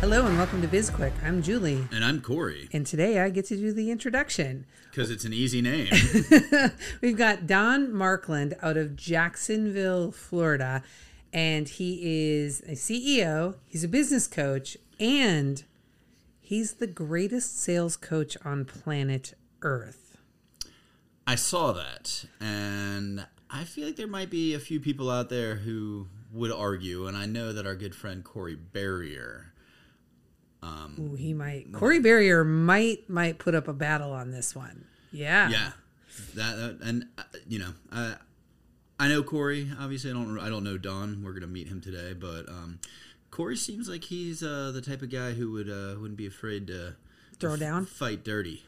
Hello and welcome to BizQuick. I'm Julie, And I'm Corey and today I get to do the introduction. because it's an easy name. We've got Don Markland out of Jacksonville, Florida, and he is a CEO, he's a business coach, and he's the greatest sales coach on planet Earth. I saw that, and I feel like there might be a few people out there who would argue, and I know that our good friend Corey Barrier. Ooh, he might Corey Barrier might might put up a battle on this one. Yeah. Yeah, that, that and uh, you know, I I know Corey. Obviously, I don't I don't know Don. We're gonna meet him today, but um, Corey seems like he's uh, the type of guy who would uh, wouldn't be afraid to Throw down? fight dirty.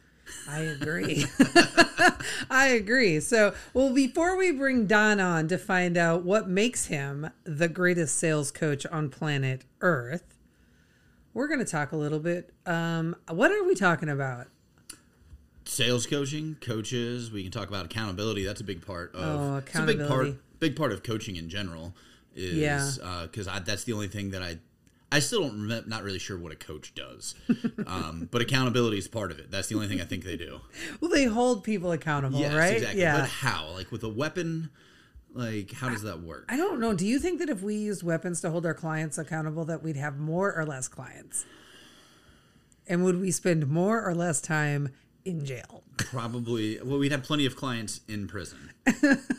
I agree. I agree. So, well, before we bring Don on to find out what makes him the greatest sales coach on planet Earth, we're going to talk a little bit. Um, what are we talking about? sales coaching, coaches. We can talk about accountability. That's a big part of. Oh, It's a big part. accountability. Big part of coaching in general is Yeah. because I that's the only thing that I. I still don't. rem- Not really sure what a coach does, um, but accountability is part of it. That's the only thing I think they do. Well, they hold people accountable, Yes, right? exactly. Yeah. But how? Like with a weapon? Like how does that work? I don't know. Do you think that if we used weapons to hold our clients accountable, that we'd have more or less clients? And would we spend more or less time in jail? Probably. Well, we'd have plenty of clients in prison.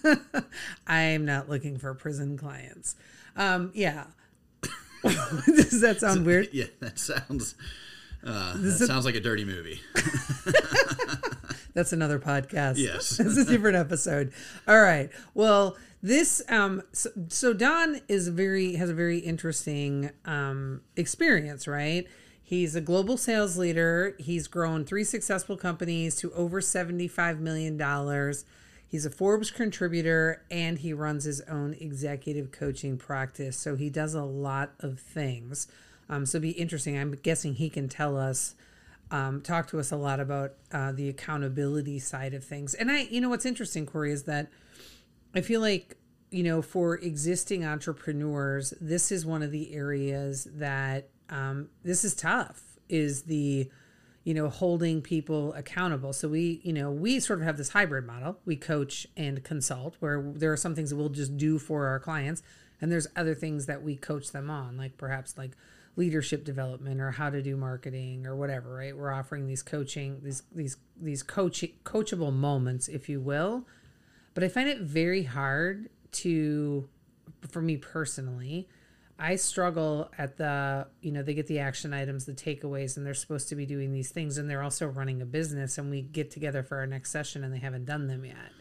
I'm not looking for prison clients. Um, yeah. Does that sound weird? Yeah, that sounds. Uh, that sounds like a dirty movie. That's another podcast. Yes. it's a different episode. All right. Well, this um so, so Don is very has a very interesting um experience, right? He's a global sales leader. He's grown three successful companies to over $75 million. He's a Forbes contributor and he runs his own executive coaching practice. So he does a lot of things. Um, so it'd be interesting. I'm guessing he can tell us um, talk to us a lot about uh, the accountability side of things. And I, you know, what's interesting, Corey, is that I feel like, you know, for existing entrepreneurs, this is one of the areas that um, this is tough, is the, you know, holding people accountable. So we, you know, we sort of have this hybrid model. We coach and consult where there are some things that we'll just do for our clients. And there's other things that we coach them on, like perhaps like leadership development or how to do marketing or whatever, right? We're offering these coaching, these these these coach coachable moments, if you will. But I find it very hard to for me personally, I struggle at the, you know, they get the action items, the takeaways, and they're supposed to be doing these things, and they're also running a business, and we get together for our next session, and they haven't done them yet.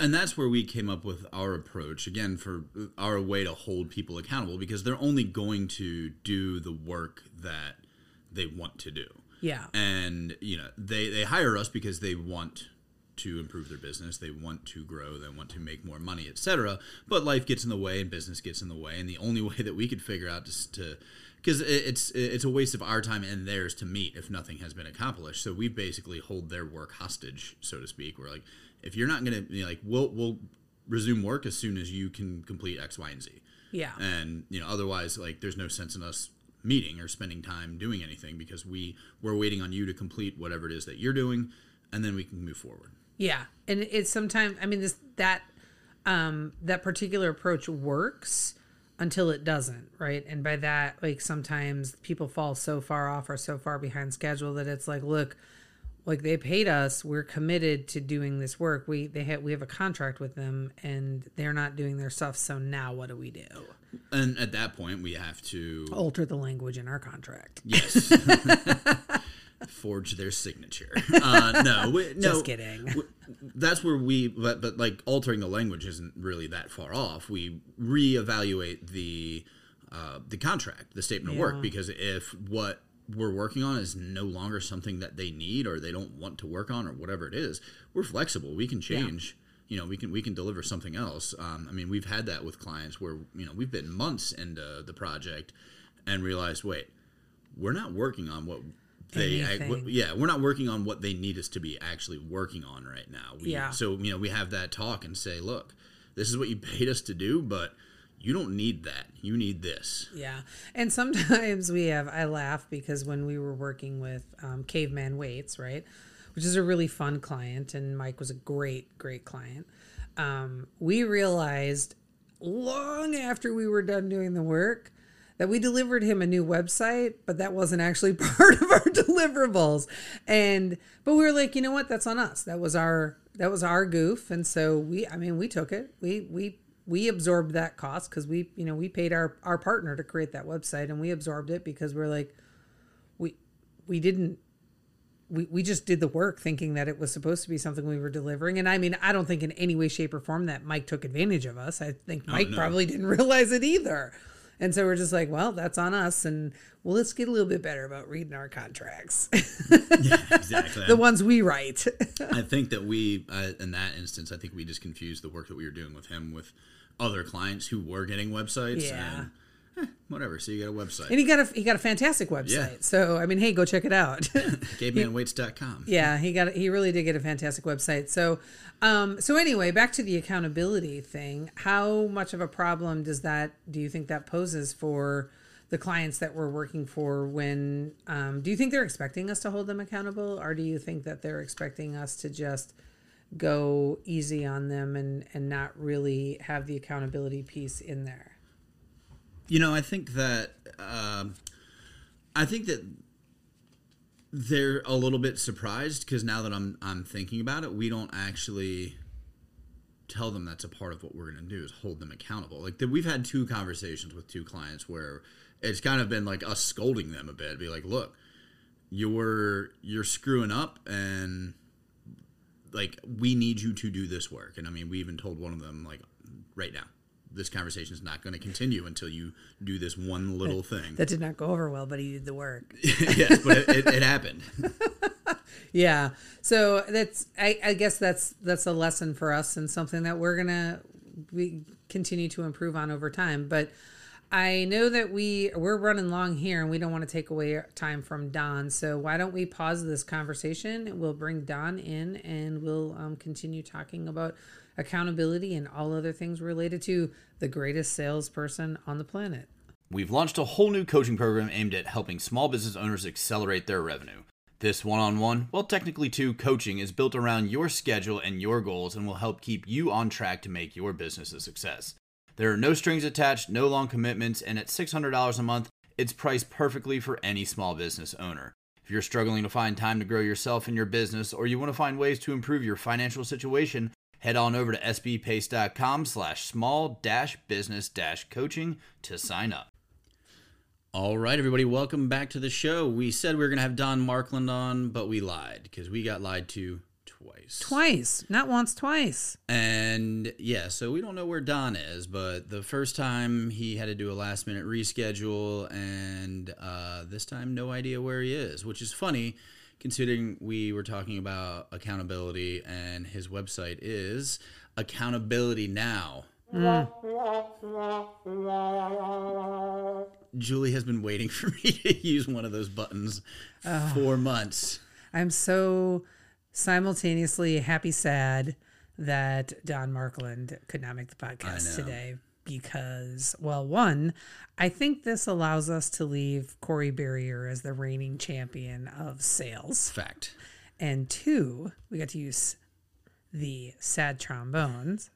And that's where we came up with our approach again for our way to hold people accountable because they're only going to do the work that they want to do. Yeah. And you know, they they hire us because they want to improve their business, they want to grow, they want to make more money, etc. But life gets in the way and business gets in the way, and the only way that we could figure out just to because it's it's a waste of our time and theirs to meet if nothing has been accomplished. So we basically hold their work hostage, so to speak. We're like, if you're not gonna you know, like, we'll we'll resume work as soon as you can complete X, Y, and Z. Yeah. And you know, otherwise, like, there's no sense in us meeting or spending time doing anything because we we're waiting on you to complete whatever it is that you're doing, and then we can move forward. Yeah, and it's sometimes I mean this that um that particular approach works until it doesn't, right? And by that like sometimes people fall so far off or so far behind schedule that it's like, look, like they paid us, we're committed to doing this work. We they have we have a contract with them and they're not doing their stuff, so now what do we do? And at that point, we have to Alter the language in our contract. yes forge their signature. Uh, no, we, no, Just kidding. w- That's where we, but but like altering the language isn't really that far off. We reevaluate the uh, the contract, the statement of work, because if what we're working on is no longer something that they need or they don't want to work on or whatever it is, we're flexible. We can change. You know, we can we can deliver something else. Um, I mean, we've had that with clients where you know we've been months into the project and realized, wait, we're not working on what they yeah we're not working on what they need us to be actually working on right now we, Yeah. so you know we have that talk and say look this is what you paid us to do but you don't need that you need this Yeah. And sometimes we have, I laugh because when we were working with um, Caveman Waits, right, which is a really fun client, and Mike was a great, great client, um, we realized long after we were done doing the work that we delivered him a new website, but that wasn't actually part of our deliverables. And but we were like, you know what? That's on us. That was our that was our goof. And so we I mean, we took it. We we we absorbed that cost because we, you know, we paid our our partner to create that website and we absorbed it because we're like we we didn't we, we just did the work thinking that it was supposed to be something we were delivering. And I mean, I don't think in any way, shape, or form that Mike took advantage of us. I think Mike no. probably didn't realize it either. And so we're just like, well, that's on us. And well, let's get a little bit better about reading our contracts, exactly the ones we write. i think that we uh, in that instance i think we just confused the work that we were doing with him with other clients who were getting websites Yeah. and eh, whatever so you got a website and he got a he got a fantastic website. Yeah. So I mean, hey, go check it out. cavemanwaits.com yeah he got he really did get a fantastic website so um so anyway back to the accountability thing how much of a problem does that do you think that poses for the clients that we're working for when um, do you think they're expecting us to hold them accountable or do you think that they're expecting us to just go easy on them and and not really have the accountability piece in there You know, I think that um, I think that they're a little bit surprised because now that I'm I'm thinking about it, we don't actually tell them that's a part of what we're going to do is hold them accountable. Like that, we've had two conversations with two clients where it's kind of been like us scolding them a bit, be like, look, you're you're screwing up and like we need you to do this work and i mean we even told one of them like right now this conversation is not going to continue until you do this one little thing that did not go over well but he did the work yes but it, it, it happened Yeah. So that's I, I guess that's that's a lesson for us and something that we're gonna we continue to improve on over time. But I know that we we're running long here and we don't want to take away time from Don. So why don't we pause this conversation? We'll bring Don in and we'll um, continue talking about accountability and all other things related to the greatest salesperson on the planet. We've launched a whole new coaching program aimed at helping small business owners accelerate their revenue. This one on one, well, technically two, coaching is built around your schedule and your goals and will help keep you on track to make your business a success. There are no strings attached, no long commitments, and at $600 a month, it's priced perfectly for any small business owner. If you're struggling to find time to grow yourself and your business, or you want to find ways to improve your financial situation, head on over to sbpace.com slash small dash business dash coaching to sign up. all right everybody welcome back to the show we said we were going to have don markland on but we lied because we got lied to twice Twice, not once, twice. And yeah, so we don't know where Don is, but the first time he had to do a last minute reschedule, and uh, this time no idea where he is, which is funny considering we were talking about accountability, and his website is Accountability Now. Julie has been waiting for me to use one of those buttons for months. I'm so simultaneously happy, sad that Don Markland could not make the podcast today because, well, one, I think this allows us to leave Corey Barrier as the reigning champion of sales. Fact. And two, we got to use the sad trombones.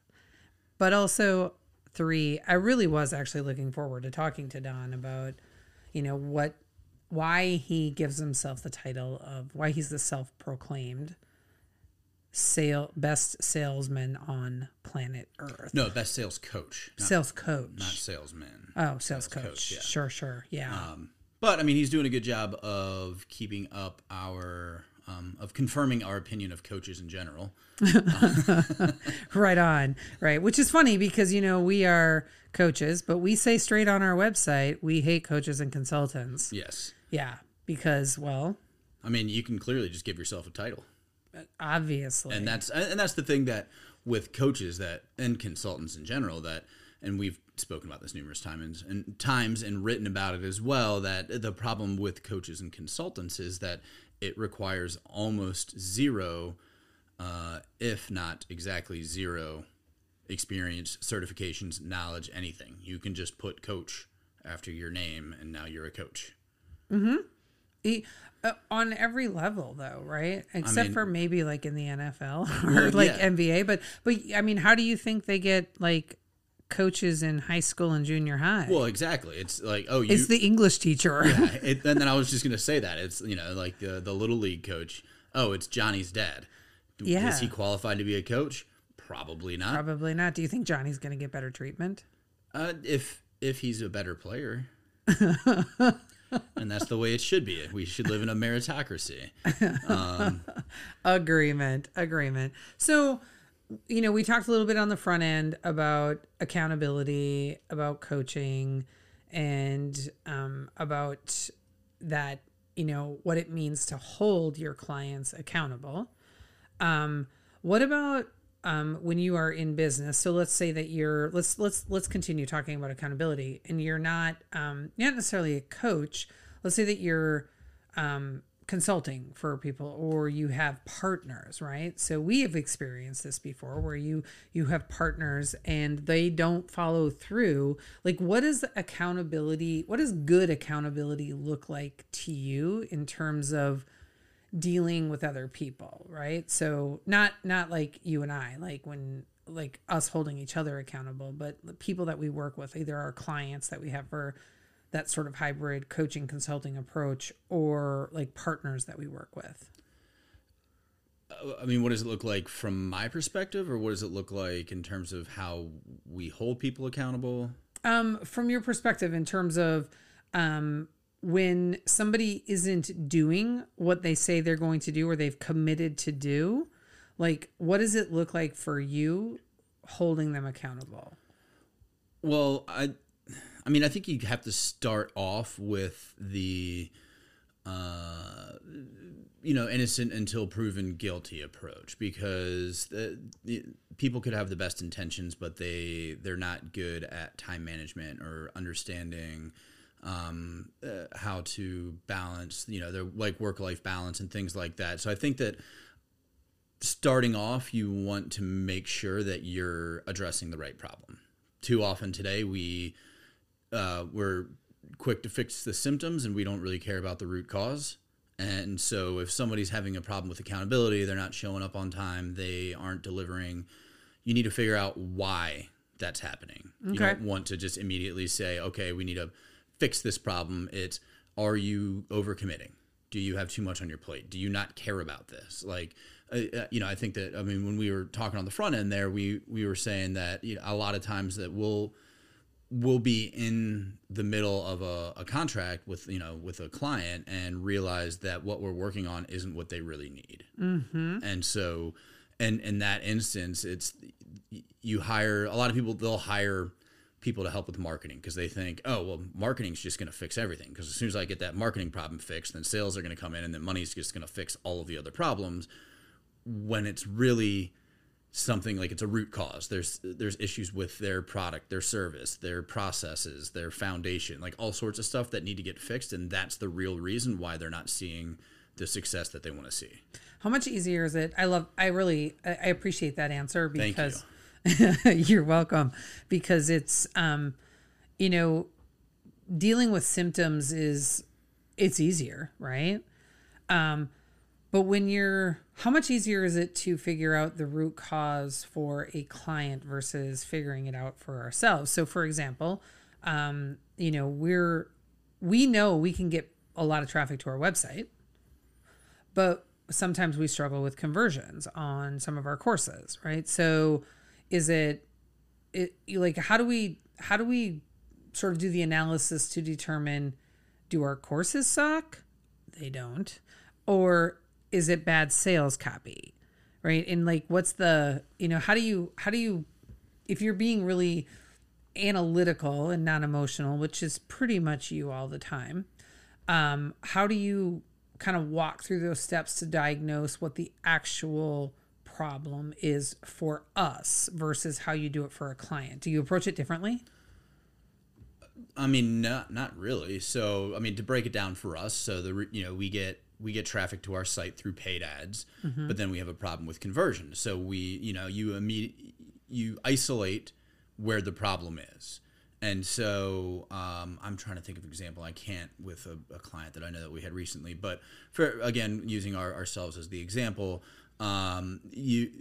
But also, three, I really was actually looking forward to talking to Don about, you know, what, why he gives himself the title of, why he's the self proclaimed sale best salesman on planet Earth. No, best sales coach, not, sales coach. not salesman. oh, sales, coach. coach, yeah. Sure, sure. Yeah. Um, But I mean, he's doing a good job of keeping up our, um, of confirming our opinion of coaches in general. right on right which is funny because you know we are coaches but we say straight on our website we hate coaches and consultants Yes. yeah because well I mean, you can clearly just give yourself a title. Obviously. And that's and that's the thing that with coaches that and consultants in general that and we've spoken about this numerous times and times and written about it as well that the problem with coaches and consultants is that it requires almost zero uh, if not exactly zero experience certifications knowledge anything. You can just put coach after your name and now you're a coach E- uh, on every level though right except mean- for maybe like in the nfl or like yeah. nba but but i mean how do you think they get like coaches in high school and junior high well exactly it's like oh you it's the english teacher it, and then I was just gonna say that it's you know like the the little league coach. Oh, it's Johnny's dad. Yeah. Is he qualified to be a coach? Probably not. probably not do you think johnny's gonna get better treatment Uh, if if he's a better player. and that's the way it should be. We should live in a meritocracy. agreement agreement so you know we talked a little bit on the front end about accountability about coaching and um, about that you know what it means to hold your clients accountable um, what about um, when you are in business. So let's say that you're let's let's let's continue talking about accountability and you're not um, not necessarily a coach. Let's say that you're um, consulting for people or you have partners right? So we have experienced this before where you you have partners and they don't follow through. Like what is accountability what does good accountability look like to you in terms of dealing with other people right so not not like you and i like when like us holding each other accountable but the people that we work with either our clients that we have for that sort of hybrid coaching consulting approach or like partners that we work with I mean, what does it look like from my perspective, or what does it look like in terms of how we hold people accountable? um from your perspective in terms of um when somebody isn't doing what they say they're going to do or they've committed to do like what does it look like for you holding them accountable? Well, I, I mean, I think you have to start off with the, uh, you know, innocent until proven guilty approach because the, the, people could have the best intentions, but they they're not good at time management or understanding um, uh, how to balance, you know, their like work life balance and things like that. So I think that starting off, you want to make sure that you're addressing the right problem. Too often today, we uh, we're quick to fix the symptoms and we don't really care about the root cause. And so, if somebody's having a problem with accountability, they're not showing up on time, they aren't delivering, you need to figure out why that's happening. You don't want to just immediately say, okay, we need to fix this problem. It's, are you overcommitting? Do you have too much on your plate? Do you not care about this? Like, uh, uh, you know, I think that, I mean, when we were talking on the front end there, we, we were saying that, you know, a lot of times that we'll, we'll be in the middle of a, a contract with you know with a client and realize that what we're working on isn't what they really need mm-hmm. and so and in that instance it's you hire a lot of people they'll hire people to help with marketing because they think oh well marketing's just going to fix everything because as soon as i get that marketing problem fixed then sales are going to come in and then money's just going to fix all of the other problems when it's really something like it's a root cause. There's there's issues with their product, their service, their processes, their foundation, like all sorts of stuff that need to get fixed, and that's the real reason why they're not seeing the success that they want to see. How much easier is it? I love, I really, I appreciate that answer Thank because you. are welcome. Because it's, um, you know, dealing with symptoms is, it's easier, right? Um, but when you're, how much easier is it to figure out the root cause for a client versus figuring it out for ourselves? So, for example, um, you know, we're, we know we can get a lot of traffic to our website but sometimes we struggle with conversions on some of our courses right so is it it like how do we how do we sort of do the analysis to determine do our courses suck? They don't. Or is it bad sales copy? Right? And like what's the, you know, how do you how do you if you're being really analytical and non-emotional, which is pretty much you all the time, um, how do you kind of walk through those steps to diagnose what the actual problem is for us versus how you do it for a client? Do you approach it differently? I mean, not not really. So, I mean, to break it down for us, so the you know we get we get traffic to our site through paid ads, but then we have a problem with conversion. So we you know you immediate you isolate where the problem is. And so um, I'm trying to think of an example. I can't with a, a client that I know that we had recently, but for again using our, ourselves as the example, um, you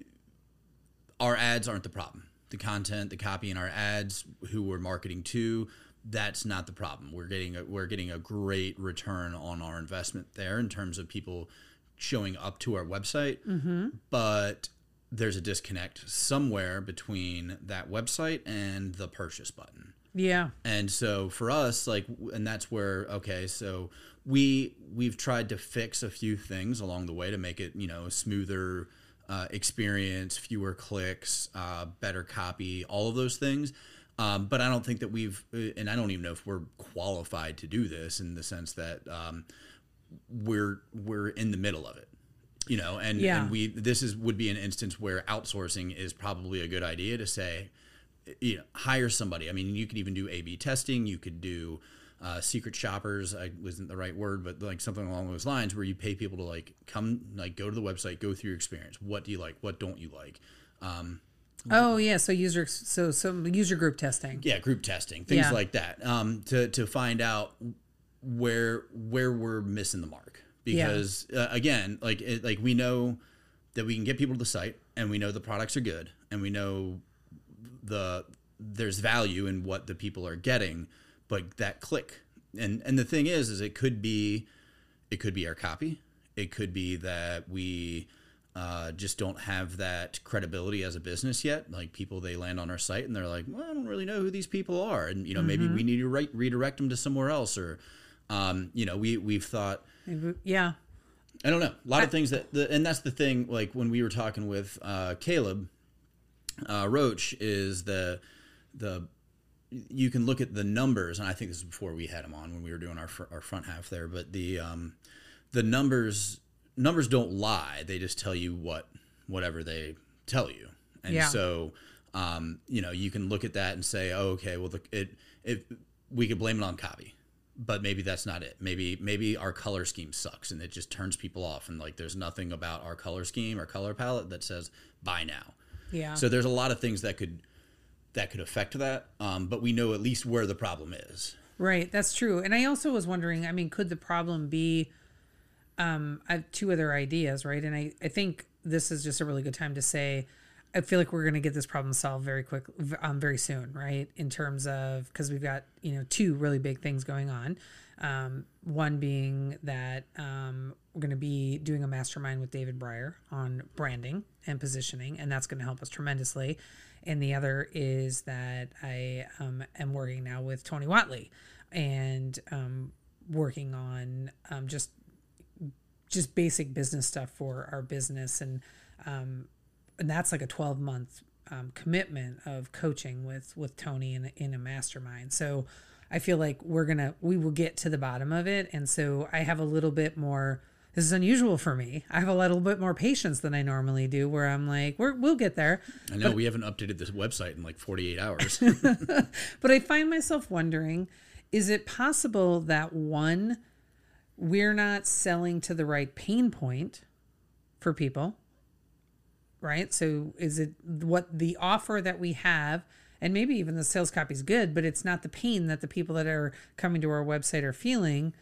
our ads aren't the problem. The content, the copy in our ads, who we're marketing to, that's not the problem. We're getting a, we're getting a great return on our investment there in terms of people showing up to our website. But there's a disconnect somewhere between that website and the purchase button. Yeah. And so for us, like, and that's where okay, so we we've tried to fix a few things along the way to make it you know a smoother uh, experience, fewer clicks, uh, better copy, all of those things. Um, but I don't think that we've, uh, and I don't even know if we're qualified to do this in the sense that um, we're we're in the middle of it you know and, Yeah. and we this is would be an instance where outsourcing is probably a good idea to say you know hire somebody i mean you could even do a b testing you could do uh, secret shoppers i wasn't the right word but like something along those lines where you pay people to like come like go to the website go through your experience what do you like what don't you like um, Oh yeah. So user so some user group testing. yeah group testing things Yeah. like that um, to to find out where where we're missing the mark because uh, again like it, like we know that we can get people to the site and we know the products are good and we know the there's value in what the people are getting but that click and and the thing is is it could be it could be our copy it could be that we uh, just don't have that credibility as a business yet like people they land on our site and they're like well i don't really know who these people are and you know maybe we need to re- redirect them to somewhere else or um, you know we we've thought Yeah. I don't know. A lot of things that, the, and that's the thing. Like when we were talking with uh, Caleb uh, Roach, is the the you can look at the numbers, and I think this is before we had him on when we were doing our fr- our front half there. But the um, the numbers numbers don't lie; they just tell you what whatever they tell you. And Yeah. so, um, you know, you can look at that and say, oh, okay, well, the, it it we could blame it on copy but maybe that's not it. Maybe maybe our color scheme sucks and it just turns people off and like there's nothing about our color scheme or color palette that says buy now. Yeah. So there's a lot of things that could that could affect that, um, but we know at least where the problem is. Right, that's true. And I also was wondering, I mean, could the problem be um I have two other ideas, right? And I I think this is just a really good time to say I feel like we're going to get this problem solved very quick um very soon, right? In terms of cuz we've got, you know, two really big things going on. Um one being that um we're going to be doing a mastermind with David Breyer on branding and positioning and that's going to help us tremendously. And the other is that I um, am working now with Tony Watley and um, working on um, just just basic business stuff for our business. And um, and that's like a 12 month um, commitment of coaching with with Tony in, in a mastermind. So I feel like we're gonna we will get to the bottom of it. And so I have a little bit more this is unusual for me I have a little bit more patience than I normally do where I'm like we're, we'll get there I know we haven't updated this website in like 48 hours. But I find myself wondering is it possible that one, we're not selling to the right pain point for people? Right? So is it what the offer that we have, and maybe even the sales copy is good, but it's not the pain that the people that are coming to our website are feeling?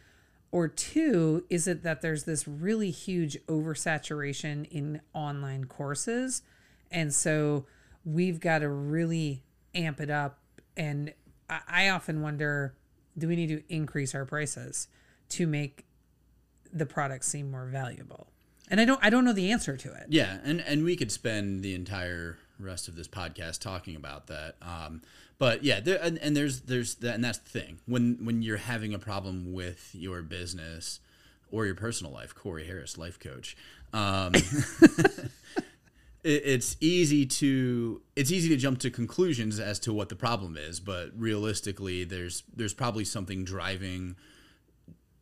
Or two, is it that there's this really huge oversaturation in online courses? And so we've got to really amp it up. And I, often wonder do we need to increase our prices to make the product seem more valuable? And I don't I don't know the answer to it. Yeah, and and we could spend the entire rest of this podcast talking about that. Um, but yeah, there, and, and there's there's that, and that's the thing when when you're having a problem with your business or your personal life. Corey Harris, life coach. Um, it's easy to it's easy to jump to conclusions as to what the problem is, but realistically, there's there's probably something driving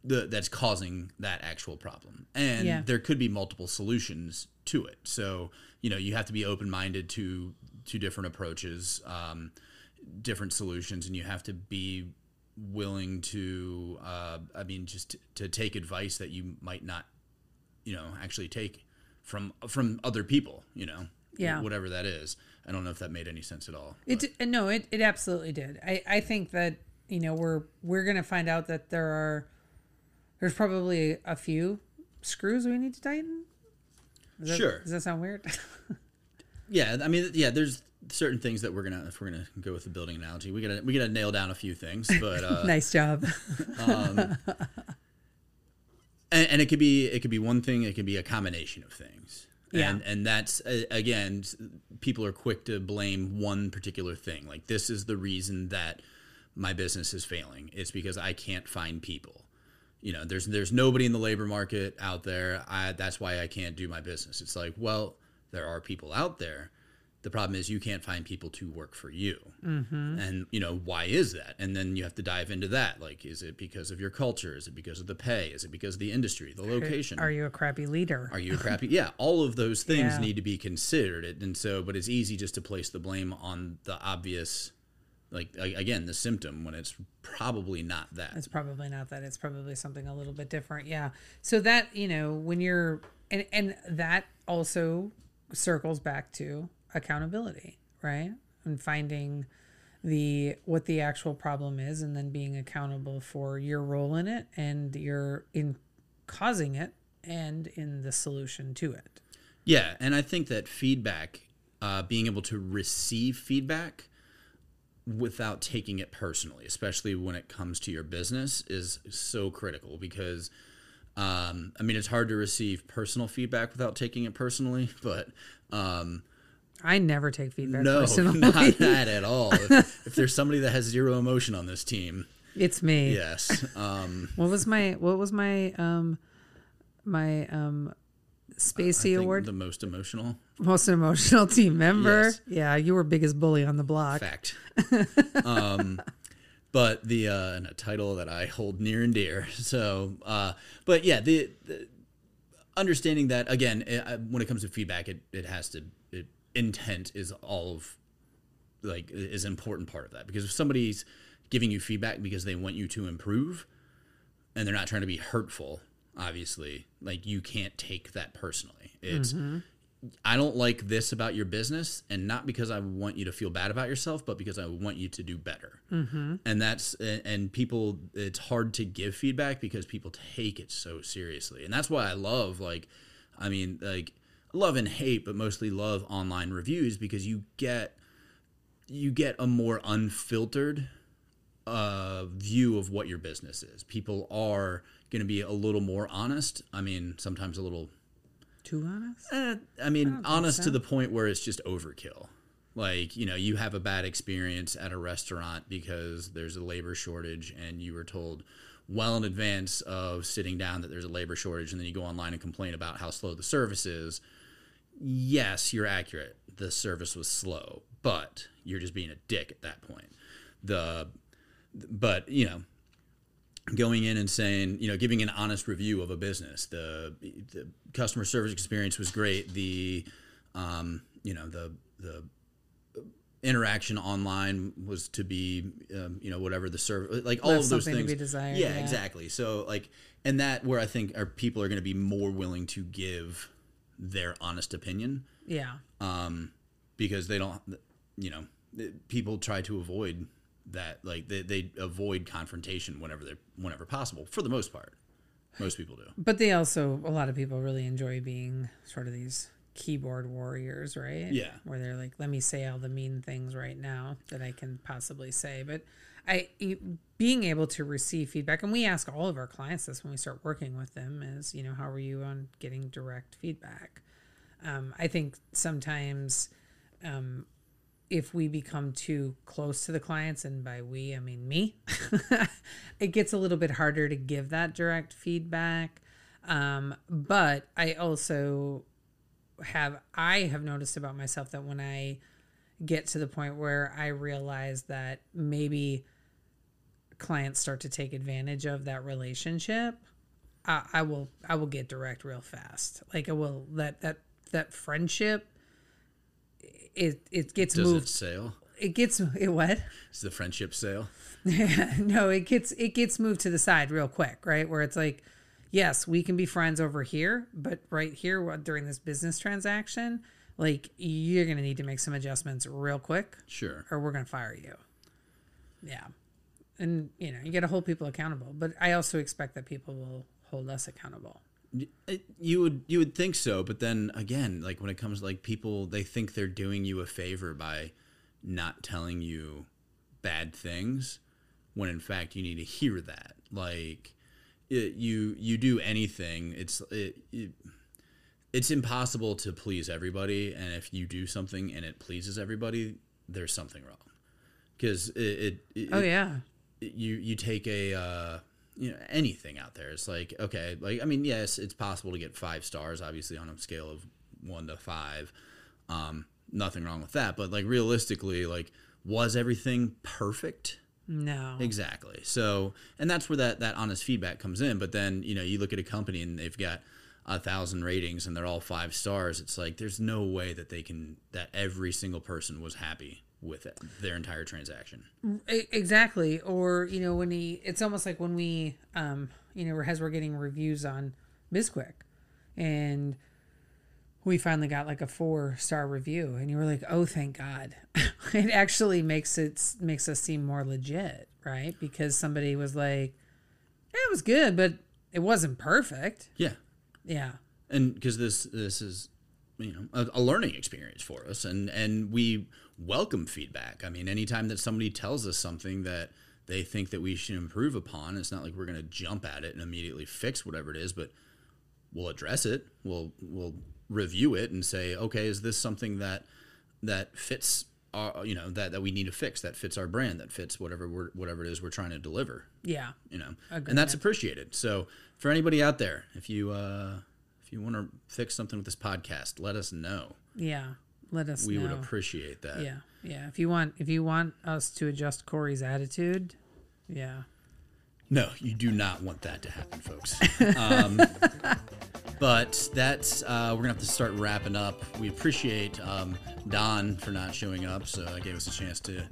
the that's causing that actual problem, and Yeah. there could be multiple solutions to it. So you know you have to be open minded to to different approaches, um, different solutions, and you have to be willing to uh, I mean just to, to take advice that you might not you know actually take from from other people you know Yeah. whatever that is i don't know if that made any sense at all It d- no, it, it absolutely did. I, I think that you know we're we're gonna find out that there are there's probably a few screws we need to tighten. Does that, Sure. Does that sound weird? yeah i mean yeah there's certain things that we're gonna if we're gonna go with the building analogy we gotta we gotta nail down a few things but uh nice job. and, and it could be it could be one thing it could be a combination of things Yeah. and and that's again people are quick to blame one particular thing like this is the reason that my business is failing it's because i can't find people you know there's there's nobody in the labor market out there. I, that's why i can't do my business. It's like well there are people out there. The problem is you can't find people to work for you. Mm-hmm. and you know why is that? And then you have to dive into that. Like is it because of your culture? Is it because of the pay? Is it because of the industry the location? Are you a crappy leader? are you a crappy yeah all of those things Yeah. need to be considered. And so but it's easy just to place the blame on the obvious like again the symptom when it's probably not that It's probably not that. It's probably something a little bit different. Yeah. So that, you know, when you're and and that also circles back to accountability, right? And finding the what the actual problem is and then being accountable for your role in it and your in causing it and in the solution to it. Yeah, and I think that feedback, uh, being able to receive feedback without taking it personally, especially when it comes to your business, is so critical because. Um, I mean, it's hard to receive personal feedback without taking it personally, but um, I never take feedback no, personally. not that at all. If, if there's somebody that has zero emotion on this team, it's me. yes. Um, What was my what was my um my um Spacey think award? the most emotional Most emotional team member. Yes. Yeah, you were biggest bully on the block. fact. um, but the uh, and a title that I hold near and dear. So, uh, but yeah, the, the understanding that again, it, uh, when it comes to feedback, it it has to it, intent is all of like is an important part of that because if somebody's giving you feedback because they want you to improve and they're not trying to be hurtful obviously like you can't take that personally it's I don't like this about your business, and not because I want you to feel bad about yourself, but because I want you to do better. Mm-hmm. And that's and people, it's hard to give feedback because people take it so seriously, and that's why I love like, I mean, like love and hate, but mostly love online reviews because you get you get a more unfiltered uh, view of what your business is. People are going to be a little more honest. I mean, sometimes a little Too honest? Eh, I mean, honest to the point where it's just overkill. Like, you know, you have a bad experience at a restaurant because there's a labor shortage and you were told well in advance of sitting down that there's a labor shortage and then you go online and complain about how slow the service is. Yes, you're accurate. The service was slow, but you're just being a dick at that point. The but, you know, going in and saying, you know, giving an honest review of a business. The, the customer service experience was great. The, um, you know, the the interaction online was to be, um, you know, whatever the service, like all Left of those things. desired, yeah, yeah. exactly. So like, and that where I think our people are going to be more willing to give their honest opinion Yeah. um, because they don't, you know, people try to avoid that. Like they, they avoid confrontation whenever they whenever possible. For the most part, most people do. But they also a lot of people really enjoy being sort of these keyboard warriors, right? Yeah. Where they're like, let me say all the mean things right now that I can possibly say. But I being able to receive feedback, and we ask all of our clients this when we start working with them is, you know, how are you on getting direct feedback? Um, I think sometimes um, if we become too close to the clients, and by we I mean me, it gets a little bit harder to give that direct feedback. Um, but I also have I have noticed about myself that when I get to the point where I realize that maybe clients start to take advantage of that relationship, I, I will I will get direct real fast. Like I will that that that friendship it it gets Does moved it sail? it gets it what Is the friendship sale? no it gets it gets moved to the side real quick right where it's like yes we can be friends over here but right here during this business transaction like you're gonna need to make some adjustments real quick Sure. or we're gonna fire you yeah and you know you got to hold people accountable but i also expect that people will hold us accountable you would you would think so, but then again, like when it comes like people, they think they're doing you a favor by not telling you bad things, when in fact you need to hear that. Like it, you you do anything, it's it, it it's impossible to please everybody, and if you do something and it pleases everybody, there's something wrong. Because it, it, it oh yeah you you take a uh, you know anything out there. It's like okay, like I mean, yes, it's possible to get five stars, obviously on a scale of one to five. Um, nothing wrong with that, but like realistically, like was everything perfect? no Exactly. So, and that's where that that honest feedback comes in. But then you know you look at a company and they've got a thousand ratings and they're all five stars. It's like there's no way that they can that every single person was happy with it, their entire transaction. Exactly. Or you know when he it's almost like when we um you know as we're getting reviews on bizquick and we finally got like a four star review and you were like oh thank god. It actually makes it makes us seem more legit right? Because somebody was like "Yeah, it was good but it wasn't perfect. Yeah. yeah. And because this this is you know a, a learning experience for us and and we welcome feedback. I mean anytime that somebody tells us something that they think that we should improve upon it's not like we're going to jump at it and immediately fix whatever it is but we'll address it we'll we'll review it and say okay is this something that that fits our you know that that we need to fix that fits our brand that fits whatever we're whatever it is we're trying to deliver? Yeah. You know? Agreed. and that's appreciated. So for anybody out there if you uh if you want to fix something with this podcast let us know. Yeah let us we know. would appreciate that. Yeah yeah. If you want if you want us to adjust corey's attitude yeah. No you do not want that to happen folks. Um but that's uh we're gonna have to start wrapping up. We appreciate um don for not showing up so that gave us a chance to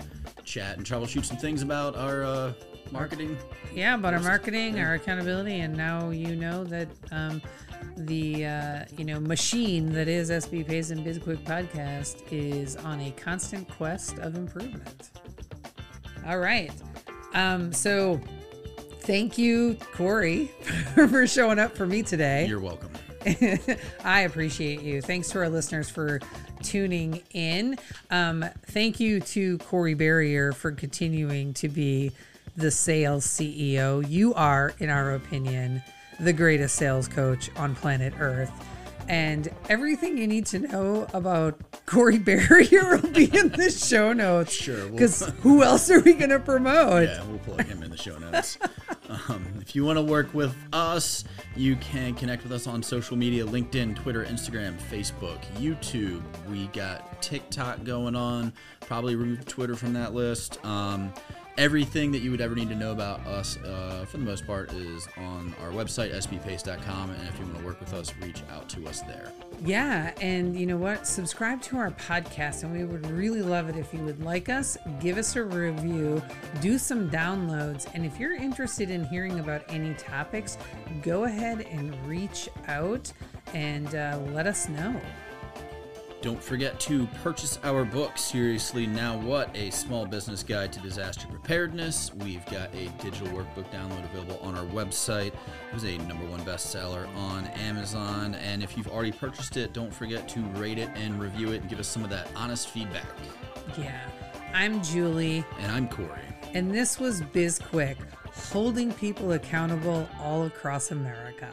chat and troubleshoot some things about our uh marketing. Yeah about our marketing our accountability and now you know that um, the uh, you know machine that is SB Pace and bizquick podcast is on a constant quest of improvement. All right. Um, so thank you corey for showing up for me today. You're welcome. I appreciate you. Thanks to our listeners for tuning in. Um, thank you to Corey Barrier for continuing to be the sales CEO. You are, in our opinion, the greatest sales coach on planet Earth. And everything you need to know about Corey Barrier will be in the show notes. Sure, we'll- Because who else are we going to promote? Yeah, we'll plug him in the show notes. um, if you want to work with us, you can connect with us on social media LinkedIn, Twitter, Instagram, Facebook, YouTube. We got TikTok going on. Probably remove Twitter from that list. Um, everything that you would ever need to know about us, uh, for the most part, is on our website, sbpace.com. And if you want to work with us, reach out to us there. Yeah, and you know what? Subscribe to our podcast, and we would really love it if you would like us, give us a review, do some downloads, and if you're interested in hearing about any topics, go ahead and reach out and uh, let us know. Don't forget to purchase our book, Seriously Now What? A Small Business Guide to Disaster Preparedness. We've got a digital workbook download available on our website. It was a number one bestseller on Amazon. And if you've already purchased it, don't forget to rate it and review it and give us some of that honest feedback. Yeah, I'm Julie, And I'm Corey. and this was BizQuick, holding people accountable all across America.